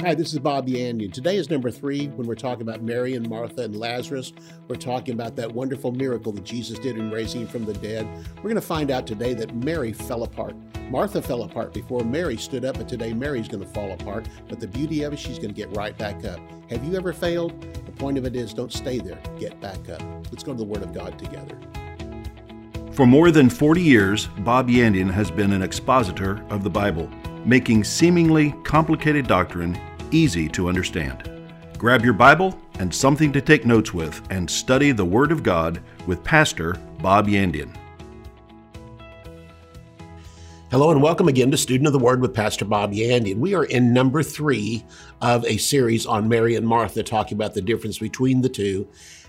Hi, this is Bob Yandian. Today is number three when we're talking about Mary and Martha and Lazarus. We're talking about that wonderful miracle that Jesus did in raising from the dead. We're going to find out today that Mary fell apart. Martha fell apart before Mary stood up, but today Mary's going to fall apart. But the beauty of it, she's going to get right back up. Have you ever failed? The point of it is don't stay there, get back up. Let's go to the Word of God together. For more than 40 years, Bob Yandian has been an expositor of the Bible, making seemingly complicated doctrine easy to understand. Grab your Bible and something to take notes with and study the Word of God with Pastor Bob Yandian. Hello and welcome again to Student of the Word with Pastor Bob Yandian. We are in number three of a series on Mary and Martha, talking about the difference between the two.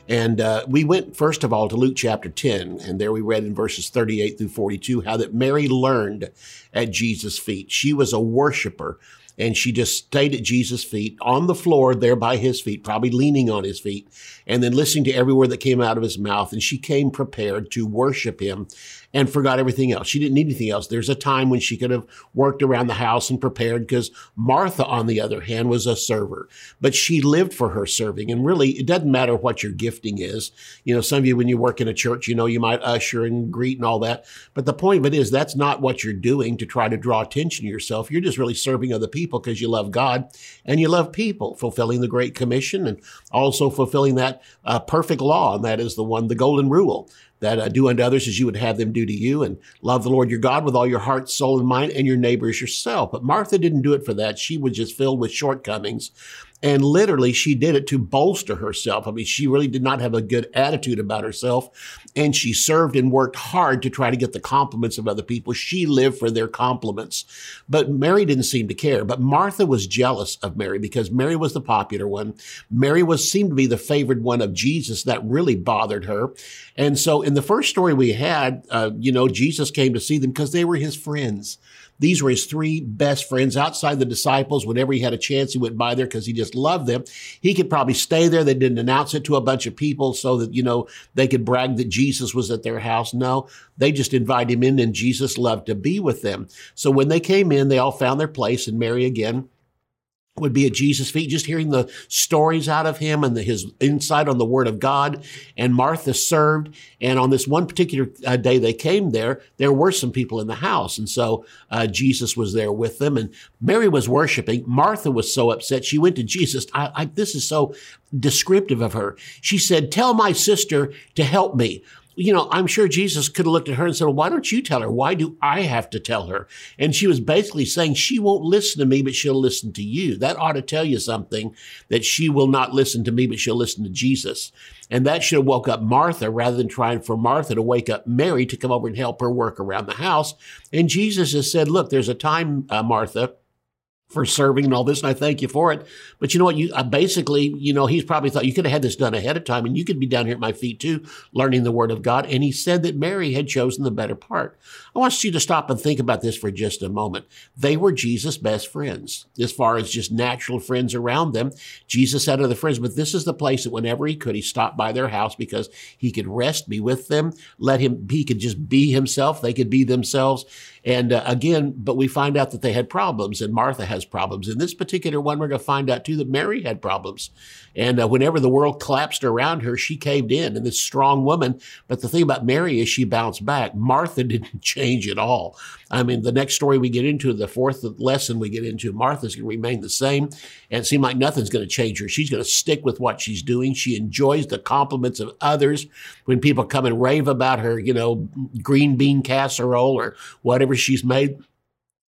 And uh, we went, first of all, to Luke chapter 10, and there we read in verses 38 through 42 how that Mary learned at Jesus' feet. She was a worshiper and she just stayed at Jesus' feet on the floor there by his feet, probably leaning on his feet, and then listening to every word that came out of his mouth. And she came prepared to worship him and forgot everything else. She didn't need anything else. There's a time when she could have worked around the house and prepared because Martha, on the other hand, was a server, but she lived for her serving. And really, it doesn't matter what your gifting is. You know, some of you, when you work in a church, you know, you might usher and greet and all that. But the point of it is that's not what you're doing to try to draw attention to yourself. You're just really serving other people because you love God and you love people, fulfilling the Great Commission and also fulfilling that uh, perfect law. And that is the one, the golden rule that uh, do unto others as you would have them do to you, and love the Lord your God with all your heart, soul, and mind, and your neighbors yourself. But Martha didn't do it for that. She was just filled with shortcomings. And literally, she did it to bolster herself. I mean, she really did not have a good attitude about herself. And she served and worked hard to try to get the compliments of other people. She lived for their compliments. But Mary didn't seem to care. But Martha was jealous of Mary because Mary was the popular one. Mary was seemed to be the favored one of Jesus. That really bothered her. And so in the first story we had, uh, you know, Jesus came to see them because they were his friends. These were his three best friends outside the disciples. Whenever he had a chance, he went by there because he just loved them. He could probably stay there. They didn't announce it to a bunch of people so that, you know, they could brag that Jesus was at their house. No, they just invited him in and Jesus loved to be with them. So when they came in, they all found their place and Mary again would be at Jesus' feet, just hearing the stories out of him and the, his insight on the Word of God. And Martha served. And on this one particular uh, day they came there, there were some people in the house. And so uh, Jesus was there with them. And Mary was worshiping. Martha was so upset. She went to Jesus. I, I, this is so descriptive of her. She said, Tell my sister to help me you know, I'm sure Jesus could have looked at her and said, well, why don't you tell her? Why do I have to tell her? And she was basically saying, she won't listen to me, but she'll listen to you. That ought to tell you something that she will not listen to me, but she'll listen to Jesus. And that should have woke up Martha rather than trying for Martha to wake up Mary to come over and help her work around the house. And Jesus has said, look, there's a time, uh, Martha, for serving and all this, and I thank you for it. But you know what? You uh, basically, you know, he's probably thought you could have had this done ahead of time, and you could be down here at my feet too, learning the Word of God. And he said that Mary had chosen the better part. I want you to stop and think about this for just a moment. They were Jesus' best friends, as far as just natural friends around them. Jesus had other friends, but this is the place that whenever he could, he stopped by their house because he could rest, be with them, let him. He could just be himself. They could be themselves. And uh, again, but we find out that they had problems, and Martha has problems. In this particular one, we're going to find out too that Mary had problems. And uh, whenever the world collapsed around her, she caved in, and this strong woman. But the thing about Mary is she bounced back. Martha didn't change at all. I mean, the next story we get into, the fourth lesson we get into, Martha's going to remain the same, and it seemed like nothing's going to change her. She's going to stick with what she's doing. She enjoys the compliments of others when people come and rave about her, you know, green bean casserole or whatever she's made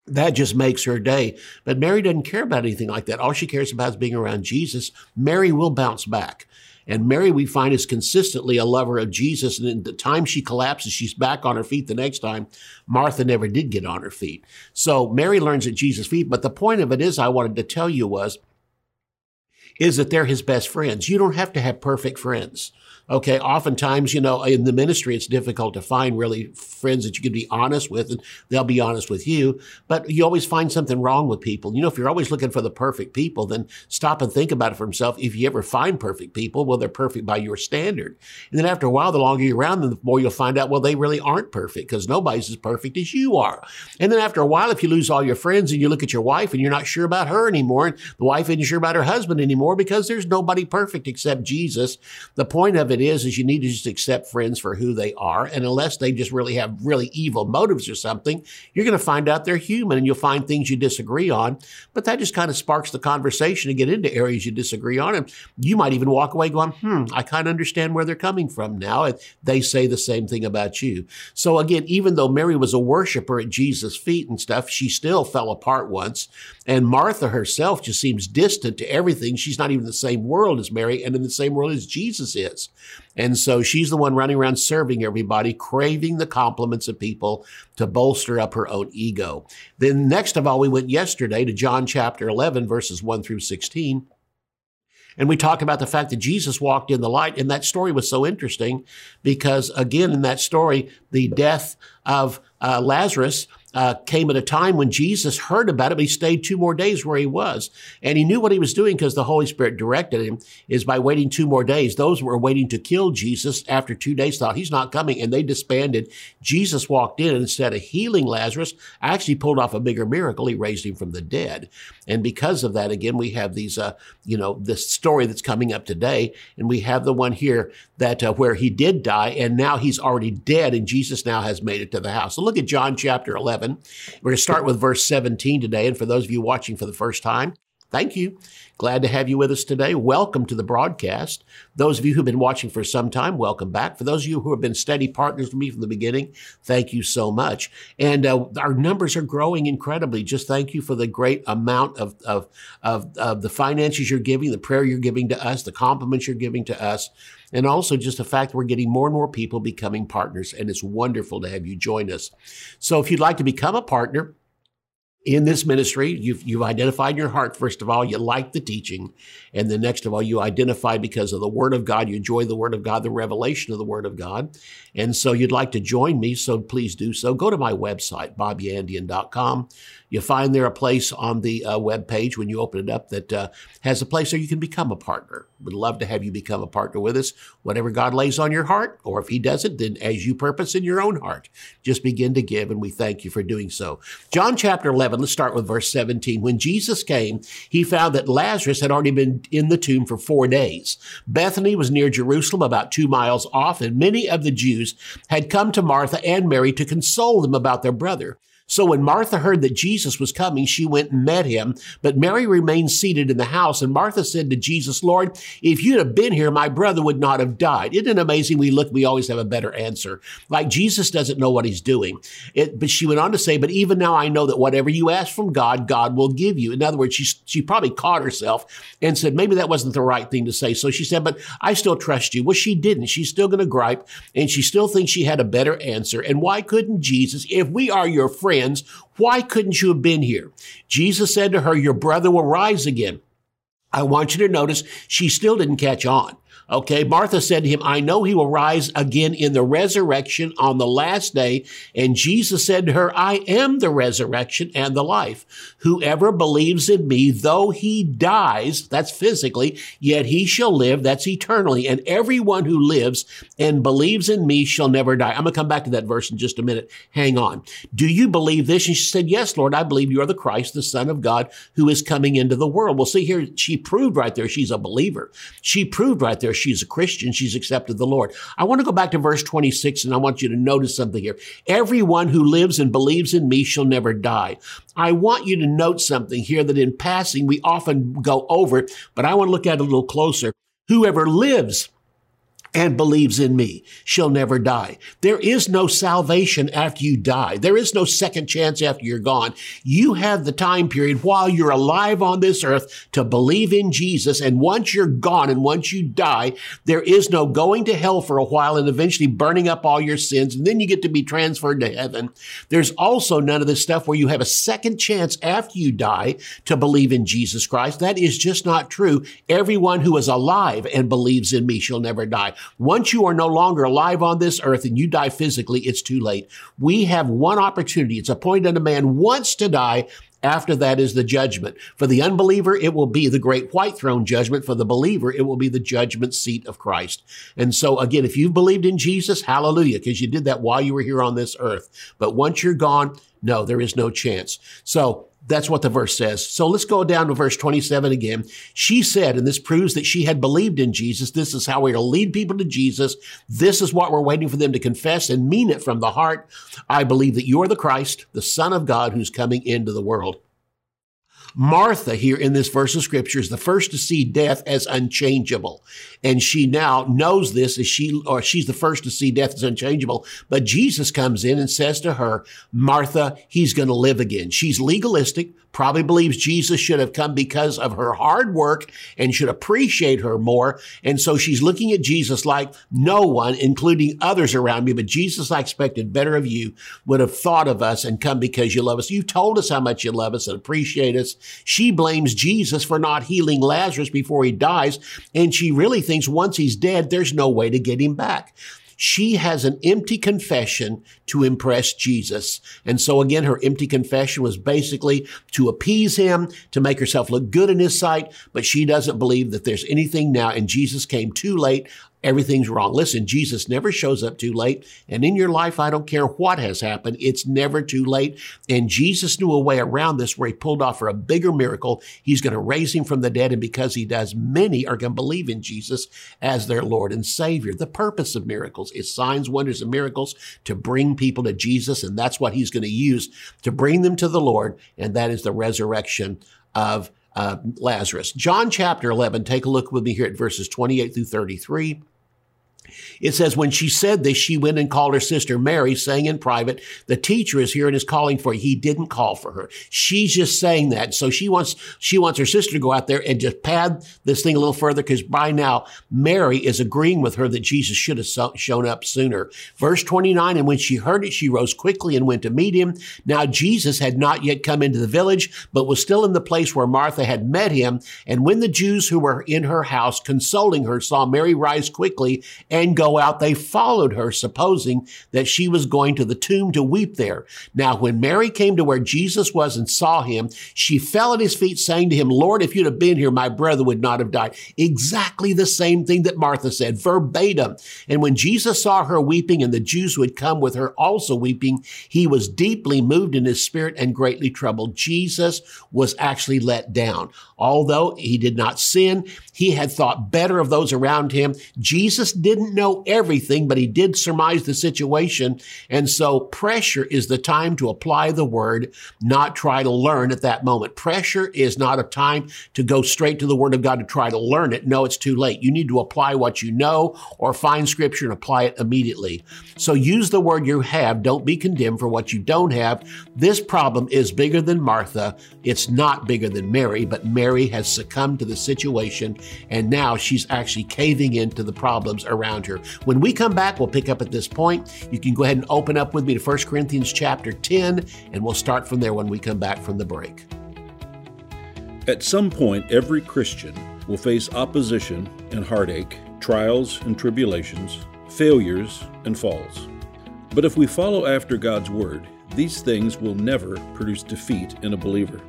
that just makes her day. But Mary doesn't care about anything like that. All she cares about is being around Jesus. Mary will bounce back. And Mary, we find, is consistently a lover of Jesus. And in the time she collapses, she's back on her feet the next time. Martha never did get on her feet. So Mary learns at Jesus' feet. But the point of it is, I wanted to tell you was, is that they're his best friends. You don't have to have perfect friends. Okay. Oftentimes, you know, in the ministry, it's difficult to find really friends that you can be honest with and they'll be honest with you. But you always find something wrong with people. You know, if you're always looking for the perfect people, then stop and think about it for himself. If you ever find perfect people, well, they're perfect by your standard. And then after a while, the longer you're around them, the more you'll find out, well, they really aren't perfect because nobody's as perfect as you are. And then after a while, if you lose all your friends and you look at your wife and you're not sure about her anymore, and the wife isn't sure about her husband anymore because there's nobody perfect except Jesus. The point of it is, is you need to just accept friends for who they are. And unless they just really have really evil motives or something, you're going to find out they're human and you'll find things you disagree on. But that just kind of sparks the conversation to get into areas you disagree on. And you might even walk away going, hmm, I kind of understand where they're coming from now. And they say the same thing about you. So again, even though Mary was a worshiper at Jesus' feet and stuff, she still fell apart once. And Martha herself just seems distant to everything. She's not even the same world as Mary and in the same world as Jesus is. And so she's the one running around serving everybody, craving the compliments of people to bolster up her own ego. Then, next of all, we went yesterday to John chapter 11, verses 1 through 16. And we talked about the fact that Jesus walked in the light. And that story was so interesting because, again, in that story, the death of uh, Lazarus uh, came at a time when Jesus heard about it, but he stayed two more days where he was. And he knew what he was doing because the Holy Spirit directed him is by waiting two more days. Those were waiting to kill Jesus after two days thought he's not coming and they disbanded. Jesus walked in and instead of healing Lazarus, actually pulled off a bigger miracle. He raised him from the dead. And because of that, again, we have these, uh, you know, this story that's coming up today. And we have the one here that uh, where he did die and now he's already dead and Jesus now has made it to the house. So look at John chapter 11. 11. We're going to start with verse 17 today. And for those of you watching for the first time, thank you. Glad to have you with us today. Welcome to the broadcast. Those of you who've been watching for some time, welcome back. For those of you who have been steady partners with me from the beginning, thank you so much. And uh, our numbers are growing incredibly. Just thank you for the great amount of, of, of, of the finances you're giving, the prayer you're giving to us, the compliments you're giving to us and also just the fact we're getting more and more people becoming partners. And it's wonderful to have you join us. So if you'd like to become a partner, in this ministry, you've, you've identified in your heart, first of all, you like the teaching. And then next of all, you identify because of the Word of God. You enjoy the Word of God, the revelation of the Word of God. And so you'd like to join me, so please do so. Go to my website, bobyandian.com. You'll find there a place on the uh, web page when you open it up that uh, has a place where you can become a partner. Would love to have you become a partner with us. Whatever God lays on your heart, or if He doesn't, then as you purpose in your own heart, just begin to give, and we thank you for doing so. John chapter 11, let's start with verse 17. When Jesus came, He found that Lazarus had already been in the tomb for four days. Bethany was near Jerusalem, about two miles off, and many of the Jews had come to Martha and Mary to console them about their brother. So when Martha heard that Jesus was coming, she went and met him. But Mary remained seated in the house. And Martha said to Jesus, Lord, if you'd have been here, my brother would not have died. Isn't it amazing? We look, we always have a better answer. Like Jesus doesn't know what he's doing. It, but she went on to say, but even now I know that whatever you ask from God, God will give you. In other words, she, she probably caught herself and said, maybe that wasn't the right thing to say. So she said, but I still trust you. Well, she didn't. She's still going to gripe and she still thinks she had a better answer. And why couldn't Jesus, if we are your friend, why couldn't you have been here? Jesus said to her, Your brother will rise again. I want you to notice she still didn't catch on. Okay. Martha said to him, I know he will rise again in the resurrection on the last day. And Jesus said to her, I am the resurrection and the life. Whoever believes in me, though he dies, that's physically, yet he shall live, that's eternally. And everyone who lives and believes in me shall never die. I'm going to come back to that verse in just a minute. Hang on. Do you believe this? And she said, Yes, Lord, I believe you are the Christ, the Son of God, who is coming into the world. Well, see here, she proved right there she's a believer. She proved right there she's a Christian. She's accepted the Lord. I want to go back to verse 26 and I want you to notice something here. Everyone who lives and believes in me shall never die. I want you to note something here that in passing we often go over, but I want to look at it a little closer. Whoever lives and believes in me shall never die. There is no salvation after you die. There is no second chance after you're gone. You have the time period while you're alive on this earth to believe in Jesus. And once you're gone and once you die, there is no going to hell for a while and eventually burning up all your sins. And then you get to be transferred to heaven. There's also none of this stuff where you have a second chance after you die to believe in Jesus Christ. That is just not true. Everyone who is alive and believes in me shall never die. Once you are no longer alive on this earth and you die physically, it's too late. We have one opportunity. It's appointed unto man once to die. After that is the judgment. For the unbeliever, it will be the great white throne judgment. For the believer, it will be the judgment seat of Christ. And so again, if you've believed in Jesus, hallelujah, because you did that while you were here on this earth. But once you're gone, no, there is no chance. So that's what the verse says. So let's go down to verse 27 again. She said, and this proves that she had believed in Jesus. This is how we're to lead people to Jesus. This is what we're waiting for them to confess and mean it from the heart. I believe that you are the Christ, the Son of God who's coming into the world. Martha here in this verse of scripture is the first to see death as unchangeable. And she now knows this as she, or she's the first to see death as unchangeable. But Jesus comes in and says to her, Martha, he's going to live again. She's legalistic, probably believes Jesus should have come because of her hard work and should appreciate her more. And so she's looking at Jesus like no one, including others around me, but Jesus, I expected better of you, would have thought of us and come because you love us. You told us how much you love us and appreciate us. She blames Jesus for not healing Lazarus before he dies. And she really thinks once he's dead, there's no way to get him back. She has an empty confession to impress Jesus. And so again, her empty confession was basically to appease him, to make herself look good in his sight, but she doesn't believe that there's anything now. And Jesus came too late everything's wrong. Listen, Jesus never shows up too late. And in your life, I don't care what has happened. It's never too late. And Jesus knew a way around this where he pulled off for a bigger miracle. He's going to raise him from the dead. And because he does, many are going to believe in Jesus as their Lord and Savior. The purpose of miracles is signs, wonders, and miracles to bring people to Jesus. And that's what he's going to use to bring them to the Lord. And that is the resurrection of uh, Lazarus. John chapter 11, take a look with me here at verses 28 through 33. It says, when she said this, she went and called her sister Mary, saying in private, the teacher is here and is calling for you. He didn't call for her. She's just saying that. So she wants, she wants her sister to go out there and just pad this thing a little further because by now Mary is agreeing with her that Jesus should have so, shown up sooner. Verse 29, and when she heard it, she rose quickly and went to meet him. Now Jesus had not yet come into the village, but was still in the place where Martha had met him. And when the Jews who were in her house consoling her saw Mary rise quickly and go out, they followed her, supposing that she was going to the tomb to weep there. Now, when Mary came to where Jesus was and saw him, she fell at his feet, saying to him, Lord, if you'd have been here, my brother would not have died. Exactly the same thing that Martha said, verbatim. And when Jesus saw her weeping and the Jews who had come with her also weeping, he was deeply moved in his spirit and greatly troubled. Jesus was actually let down. Although he did not sin, he had thought better of those around him. Jesus didn't know everything, but he did surmise the situation. And so pressure is the time to apply the word, not try to learn at that moment. Pressure is not a time to go straight to the word of God to try to learn it. No, it's too late. You need to apply what you know or find scripture and apply it immediately. So use the word you have. Don't be condemned for what you don't have. This problem is bigger than Martha. It's not bigger than Mary, but Mary has succumbed to the situation and now she's actually caving into the problems around her. When we come back, we'll pick up at this point. You can go ahead and open up with me to 1 Corinthians chapter 10, and we'll start from there when we come back from the break. At some point, every Christian will face opposition and heartache, trials and tribulations, failures and falls. But if we follow after God's Word, these things will never produce defeat in a believer.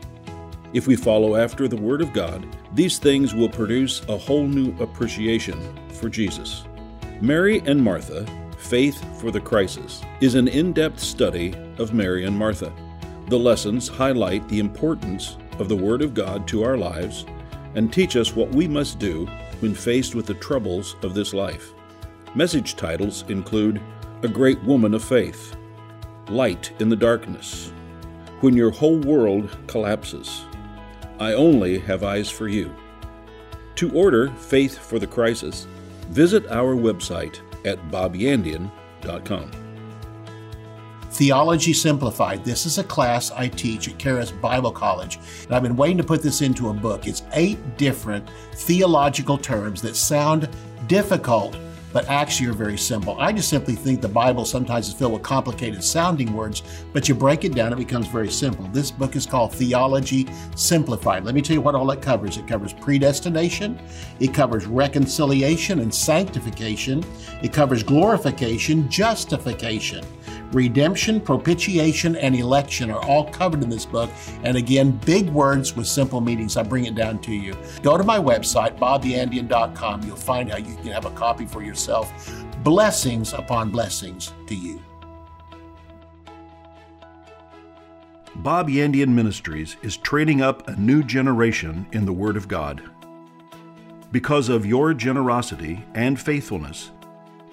If we follow after the Word of God, these things will produce a whole new appreciation for Jesus. Mary and Martha, Faith for the Crisis, is an in depth study of Mary and Martha. The lessons highlight the importance of the Word of God to our lives and teach us what we must do when faced with the troubles of this life. Message titles include A Great Woman of Faith, Light in the Darkness, When Your Whole World Collapses, I only have eyes for you. To order Faith for the Crisis, Visit our website at bobyandian.com. Theology Simplified. This is a class I teach at Charis Bible College, and I've been waiting to put this into a book. It's eight different theological terms that sound difficult but actually are very simple. I just simply think the Bible sometimes is filled with complicated sounding words, but you break it down, it becomes very simple. This book is called Theology Simplified. Let me tell you what all it covers it covers predestination, it covers reconciliation and sanctification, it covers glorification, justification. Redemption, propitiation, and election are all covered in this book. And again, big words with simple meanings. I bring it down to you. Go to my website, bobyandian.com. You'll find how you can have a copy for yourself. Blessings upon blessings to you. Bob Yandian Ministries is training up a new generation in the Word of God. Because of your generosity and faithfulness,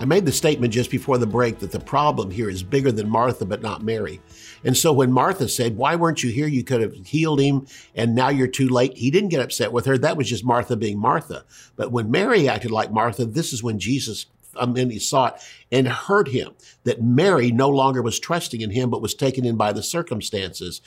I made the statement just before the break that the problem here is bigger than Martha, but not Mary. And so when Martha said, Why weren't you here? You could have healed him, and now you're too late. He didn't get upset with her. That was just Martha being Martha. But when Mary acted like Martha, this is when Jesus I mean, he saw it and hurt him that Mary no longer was trusting in him, but was taken in by the circumstances.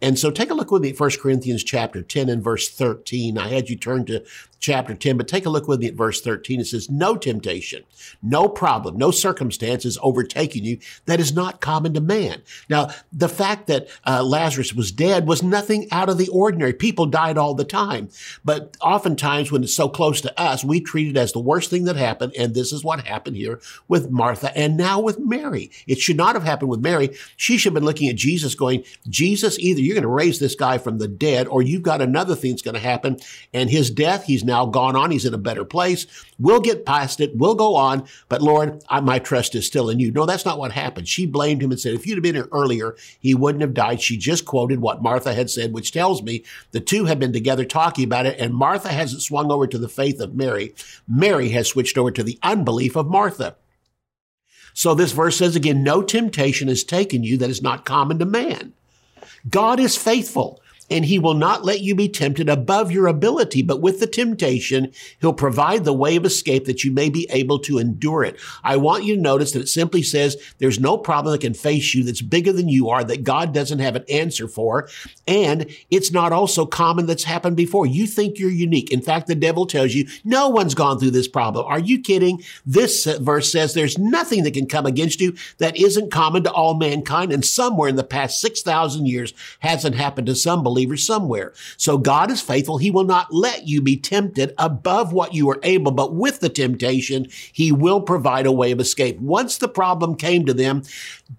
And so take a look with me at 1 Corinthians chapter 10 and verse 13. I had you turn to chapter 10, but take a look with me at verse 13. It says, No temptation, no problem, no circumstance is overtaking you that is not common to man. Now, the fact that uh, Lazarus was dead was nothing out of the ordinary. People died all the time. But oftentimes, when it's so close to us, we treat it as the worst thing that happened. And this is what happened here with Martha and now with Mary. It should not have happened with Mary. She should have been looking at Jesus going, Jesus, either you're going to raise this guy from the dead or you've got another thing that's going to happen. And his death, he's now gone on. He's in a better place. We'll get past it. We'll go on. But Lord, I, my trust is still in you. No, that's not what happened. She blamed him and said, if you'd have been here earlier, he wouldn't have died. She just quoted what Martha had said, which tells me the two have been together talking about it. And Martha hasn't swung over to the faith of Mary. Mary has switched over to the unbelief of Martha. So this verse says again, no temptation has taken you that is not common to man. God is faithful and he will not let you be tempted above your ability, but with the temptation, he'll provide the way of escape that you may be able to endure it. I want you to notice that it simply says there's no problem that can face you that's bigger than you are that God doesn't have an answer for. And it's not also common that's happened before. You think you're unique. In fact, the devil tells you no one's gone through this problem. Are you kidding? This verse says there's nothing that can come against you that isn't common to all mankind. And somewhere in the past 6,000 years hasn't happened to some somewhere. So God is faithful. He will not let you be tempted above what you are able, but with the temptation, he will provide a way of escape. Once the problem came to them,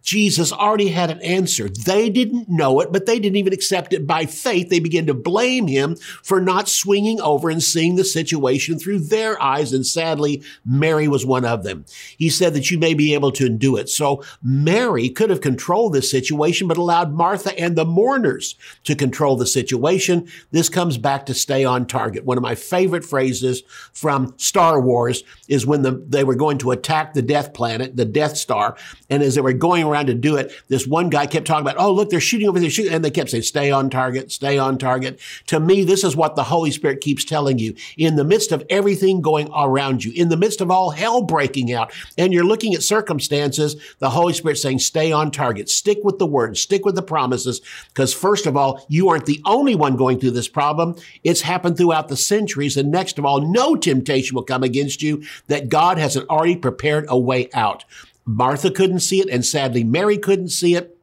Jesus already had an answer. They didn't know it, but they didn't even accept it by faith. They began to blame him for not swinging over and seeing the situation through their eyes. And sadly, Mary was one of them. He said that you may be able to do it. So Mary could have controlled this situation, but allowed Martha and the mourners to control control the situation. This comes back to stay on target. One of my favorite phrases from Star Wars is when the, they were going to attack the Death Planet, the Death Star. And as they were going around to do it, this one guy kept talking about, oh, look, they're shooting over there, shooting. And they kept saying, stay on target, stay on target. To me, this is what the Holy Spirit keeps telling you. In the midst of everything going around you, in the midst of all hell breaking out, and you're looking at circumstances, the Holy Spirit saying, stay on target, stick with the word, stick with the promises. Because first of all, you aren't the only one going through this problem. It's happened throughout the centuries. And next of all, no temptation will come against you that God hasn't already prepared a way out. Martha couldn't see it, and sadly, Mary couldn't see it.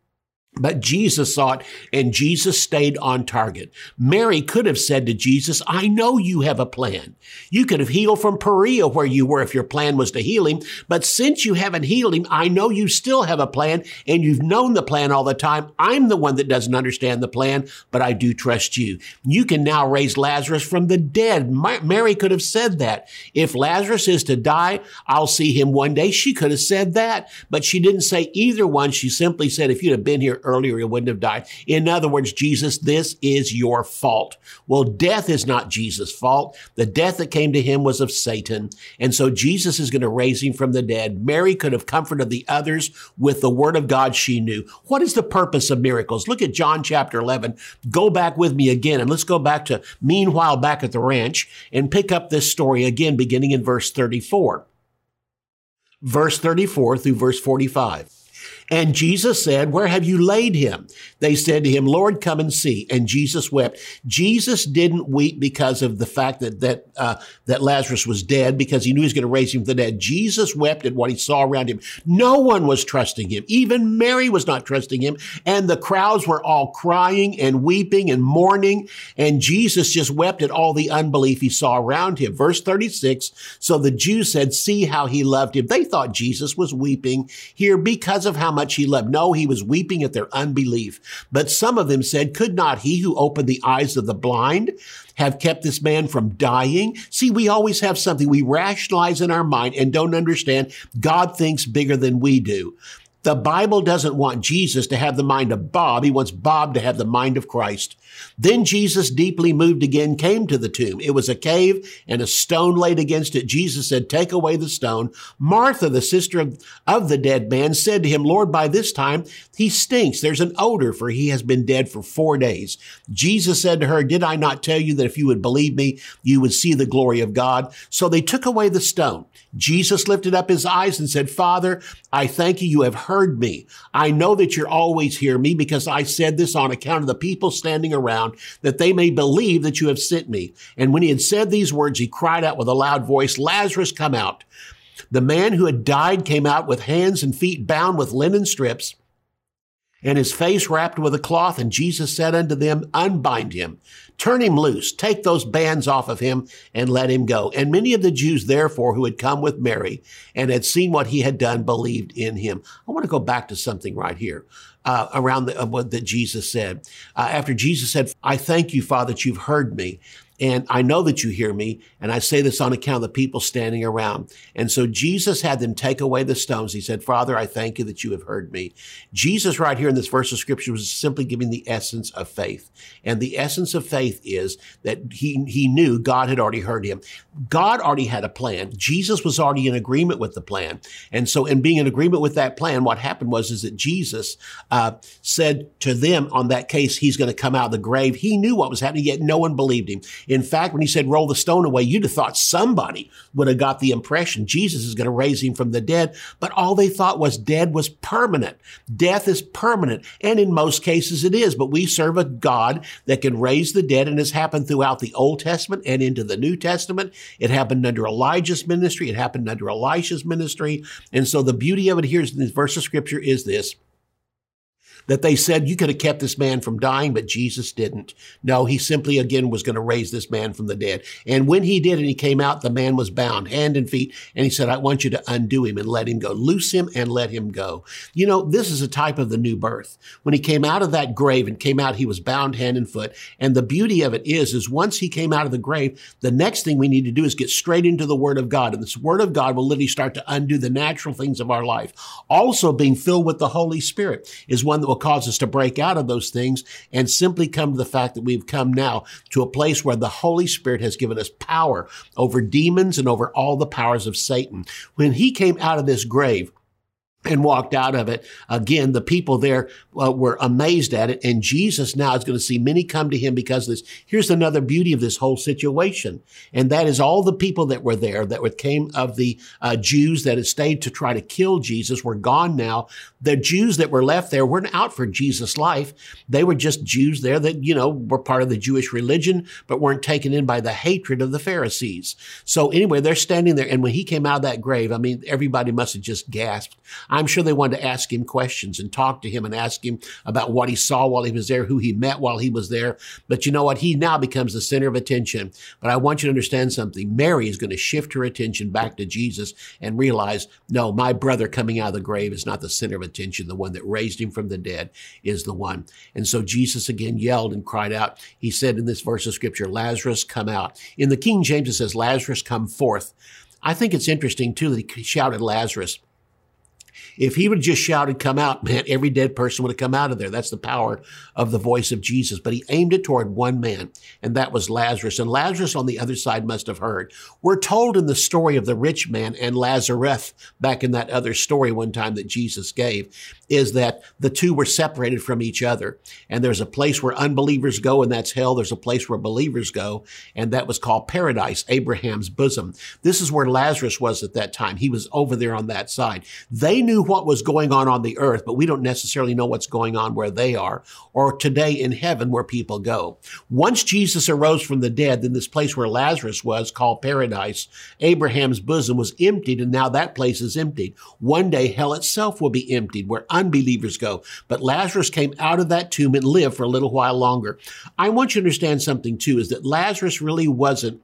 But Jesus saw it and Jesus stayed on target. Mary could have said to Jesus, I know you have a plan. You could have healed from Perea where you were if your plan was to heal him. But since you haven't healed him, I know you still have a plan and you've known the plan all the time. I'm the one that doesn't understand the plan, but I do trust you. You can now raise Lazarus from the dead. Mary could have said that. If Lazarus is to die, I'll see him one day. She could have said that, but she didn't say either one. She simply said, if you'd have been here earlier, he wouldn't have died. In other words, Jesus, this is your fault. Well, death is not Jesus' fault. The death that came to him was of Satan. And so Jesus is going to raise him from the dead. Mary could have comforted the others with the word of God she knew. What is the purpose of miracles? Look at John chapter 11. Go back with me again and let's go back to meanwhile back at the ranch and pick up this story again, beginning in verse 34. Verse 34 through verse 45. And Jesus said, Where have you laid him? They said to him, Lord, come and see. And Jesus wept. Jesus didn't weep because of the fact that, that, uh, that Lazarus was dead, because he knew he was going to raise him from the dead. Jesus wept at what he saw around him. No one was trusting him. Even Mary was not trusting him. And the crowds were all crying and weeping and mourning. And Jesus just wept at all the unbelief he saw around him. Verse 36. So the Jews said, see how he loved him. They thought Jesus was weeping here because of how much he loved. No, he was weeping at their unbelief. But some of them said, could not he who opened the eyes of the blind have kept this man from dying? See, we always have something we rationalize in our mind and don't understand. God thinks bigger than we do. The Bible doesn't want Jesus to have the mind of Bob. He wants Bob to have the mind of Christ. Then Jesus, deeply moved again, came to the tomb. It was a cave and a stone laid against it. Jesus said, take away the stone. Martha, the sister of, of the dead man, said to him, Lord, by this time he stinks. There's an odor for he has been dead for four days. Jesus said to her, did I not tell you that if you would believe me, you would see the glory of God? So they took away the stone. Jesus lifted up his eyes and said, Father, I thank you. You have heard me. I know that you're always hear me because I said this on account of the people standing around that they may believe that you have sent me. And when he had said these words, he cried out with a loud voice, Lazarus, come out. The man who had died came out with hands and feet bound with linen strips and his face wrapped with a cloth. And Jesus said unto them, Unbind him, turn him loose, take those bands off of him, and let him go. And many of the Jews, therefore, who had come with Mary and had seen what he had done, believed in him. I want to go back to something right here. Uh, around the, uh, what that Jesus said. Uh, after Jesus said, I thank you, Father, that you've heard me. And I know that you hear me. And I say this on account of the people standing around. And so Jesus had them take away the stones. He said, Father, I thank you that you have heard me. Jesus right here in this verse of scripture was simply giving the essence of faith. And the essence of faith is that he, he knew God had already heard him. God already had a plan. Jesus was already in agreement with the plan. And so in being in agreement with that plan, what happened was, is that Jesus, uh, Uh, said to them on that case, he's going to come out of the grave. He knew what was happening, yet no one believed him. In fact, when he said, roll the stone away, you'd have thought somebody would have got the impression Jesus is going to raise him from the dead. But all they thought was dead was permanent. Death is permanent. And in most cases it is. But we serve a God that can raise the dead and has happened throughout the Old Testament and into the New Testament. It happened under Elijah's ministry. It happened under Elisha's ministry. And so the beauty of it here in this verse of scripture is this that they said you could have kept this man from dying, but Jesus didn't. No, he simply again was going to raise this man from the dead. And when he did and he came out, the man was bound hand and feet. And he said, I want you to undo him and let him go. Loose him and let him go. You know, this is a type of the new birth. When he came out of that grave and came out, he was bound hand and foot. And the beauty of it is, is once he came out of the grave, the next thing we need to do is get straight into the word of God. And this word of God will literally start to undo the natural things of our life. Also being filled with the Holy Spirit is one that will will cause us to break out of those things and simply come to the fact that we've come now to a place where the Holy Spirit has given us power over demons and over all the powers of Satan. When he came out of this grave, and walked out of it. Again, the people there uh, were amazed at it. And Jesus now is going to see many come to him because of this. Here's another beauty of this whole situation. And that is all the people that were there that came of the uh, Jews that had stayed to try to kill Jesus were gone now. The Jews that were left there weren't out for Jesus' life. They were just Jews there that, you know, were part of the Jewish religion, but weren't taken in by the hatred of the Pharisees. So anyway, they're standing there. And when he came out of that grave, I mean, everybody must have just gasped. I'm sure they wanted to ask him questions and talk to him and ask him about what he saw while he was there, who he met while he was there. But you know what? He now becomes the center of attention. But I want you to understand something. Mary is going to shift her attention back to Jesus and realize, no, my brother coming out of the grave is not the center of attention. The one that raised him from the dead is the one. And so Jesus again yelled and cried out. He said in this verse of scripture, Lazarus, come out. In the King James, it says, Lazarus, come forth. I think it's interesting too that he shouted Lazarus. If he would have just shouted, come out, man, every dead person would have come out of there. That's the power of the voice of Jesus. But he aimed it toward one man, and that was Lazarus. And Lazarus on the other side must have heard. We're told in the story of the rich man and Lazarus, back in that other story one time that Jesus gave, is that the two were separated from each other. And there's a place where unbelievers go, and that's hell. There's a place where believers go, and that was called paradise, Abraham's bosom. This is where Lazarus was at that time. He was over there on that side. They knew what was going on on the earth, but we don't necessarily know what's going on where they are or today in heaven where people go. Once Jesus arose from the dead, then this place where Lazarus was called paradise, Abraham's bosom was emptied and now that place is emptied. One day hell itself will be emptied where unbelievers go. But Lazarus came out of that tomb and lived for a little while longer. I want you to understand something too, is that Lazarus really wasn't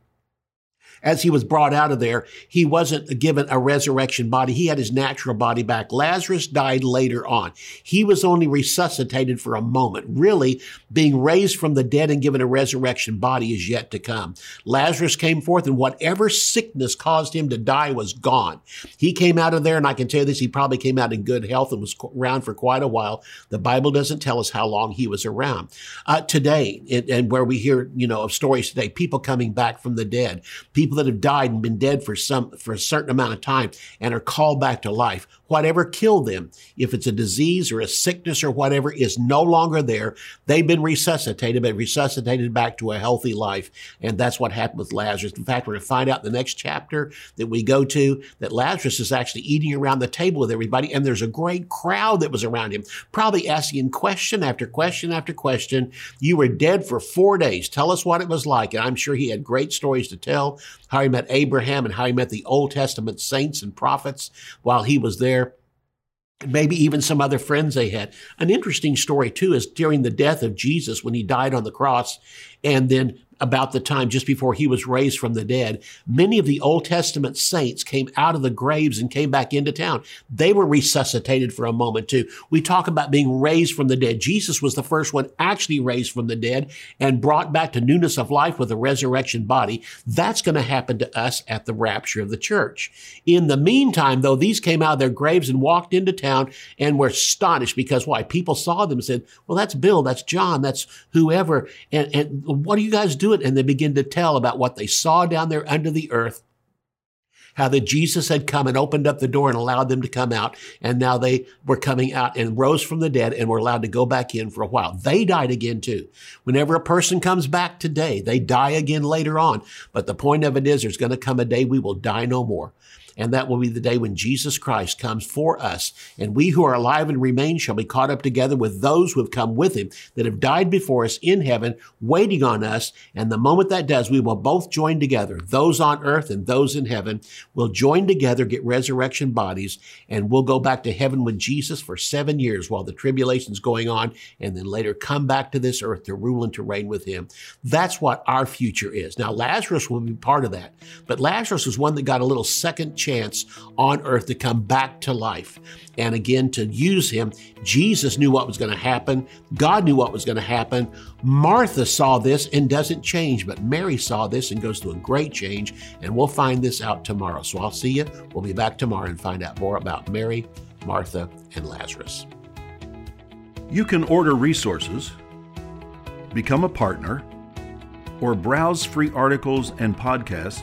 as he was brought out of there, he wasn't given a resurrection body. He had his natural body back. Lazarus died later on. He was only resuscitated for a moment. Really, being raised from the dead and given a resurrection body is yet to come. Lazarus came forth and whatever sickness caused him to die was gone. He came out of there, and I can tell you this, he probably came out in good health and was around for quite a while. The Bible doesn't tell us how long he was around. Uh, today, and where we hear, you know, of stories today, people coming back from the dead, people people that have died and been dead for some for a certain amount of time and are called back to life whatever killed them, if it's a disease or a sickness or whatever, is no longer there. They've been resuscitated, but resuscitated back to a healthy life. And that's what happened with Lazarus. In fact, we're going to find out in the next chapter that we go to that Lazarus is actually eating around the table with everybody. And there's a great crowd that was around him, probably asking him question after question after question. You were dead for four days. Tell us what it was like. And I'm sure he had great stories to tell how he met Abraham and how he met the Old Testament saints and prophets while he was there maybe even some other friends they had. An interesting story, too, is during the death of Jesus when he died on the cross, and then about the time just before he was raised from the dead, many of the Old Testament saints came out of the graves and came back into town. They were resuscitated for a moment too. We talk about being raised from the dead. Jesus was the first one actually raised from the dead and brought back to newness of life with a resurrection body. That's going to happen to us at the rapture of the church. In the meantime, though, these came out of their graves and walked into town and were astonished because why? People saw them and said, well, that's Bill, that's John, that's whoever. And, and what are you guys doing? It and they begin to tell about what they saw down there under the earth how that Jesus had come and opened up the door and allowed them to come out. And now they were coming out and rose from the dead and were allowed to go back in for a while. They died again too. Whenever a person comes back today, they die again later on. But the point of it is there's going to come a day we will die no more. And that will be the day when Jesus Christ comes for us. And we who are alive and remain shall be caught up together with those who have come with him that have died before us in heaven, waiting on us. And the moment that does, we will both join together. Those on earth and those in heaven will join together, get resurrection bodies, and we'll go back to heaven with Jesus for seven years while the tribulation's going on, and then later come back to this earth to rule and to reign with him. That's what our future is. Now, Lazarus will be part of that, but Lazarus was one that got a little second chance on earth to come back to life and again to use him. Jesus knew what was going to happen. God knew what was going to happen. Martha saw this and doesn't change, but Mary saw this and goes through a great change. And we'll find this out tomorrow. So I'll see you. We'll be back tomorrow and find out more about Mary, Martha, and Lazarus. You can order resources, become a partner, or browse free articles and podcasts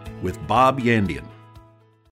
with Bob Yandian.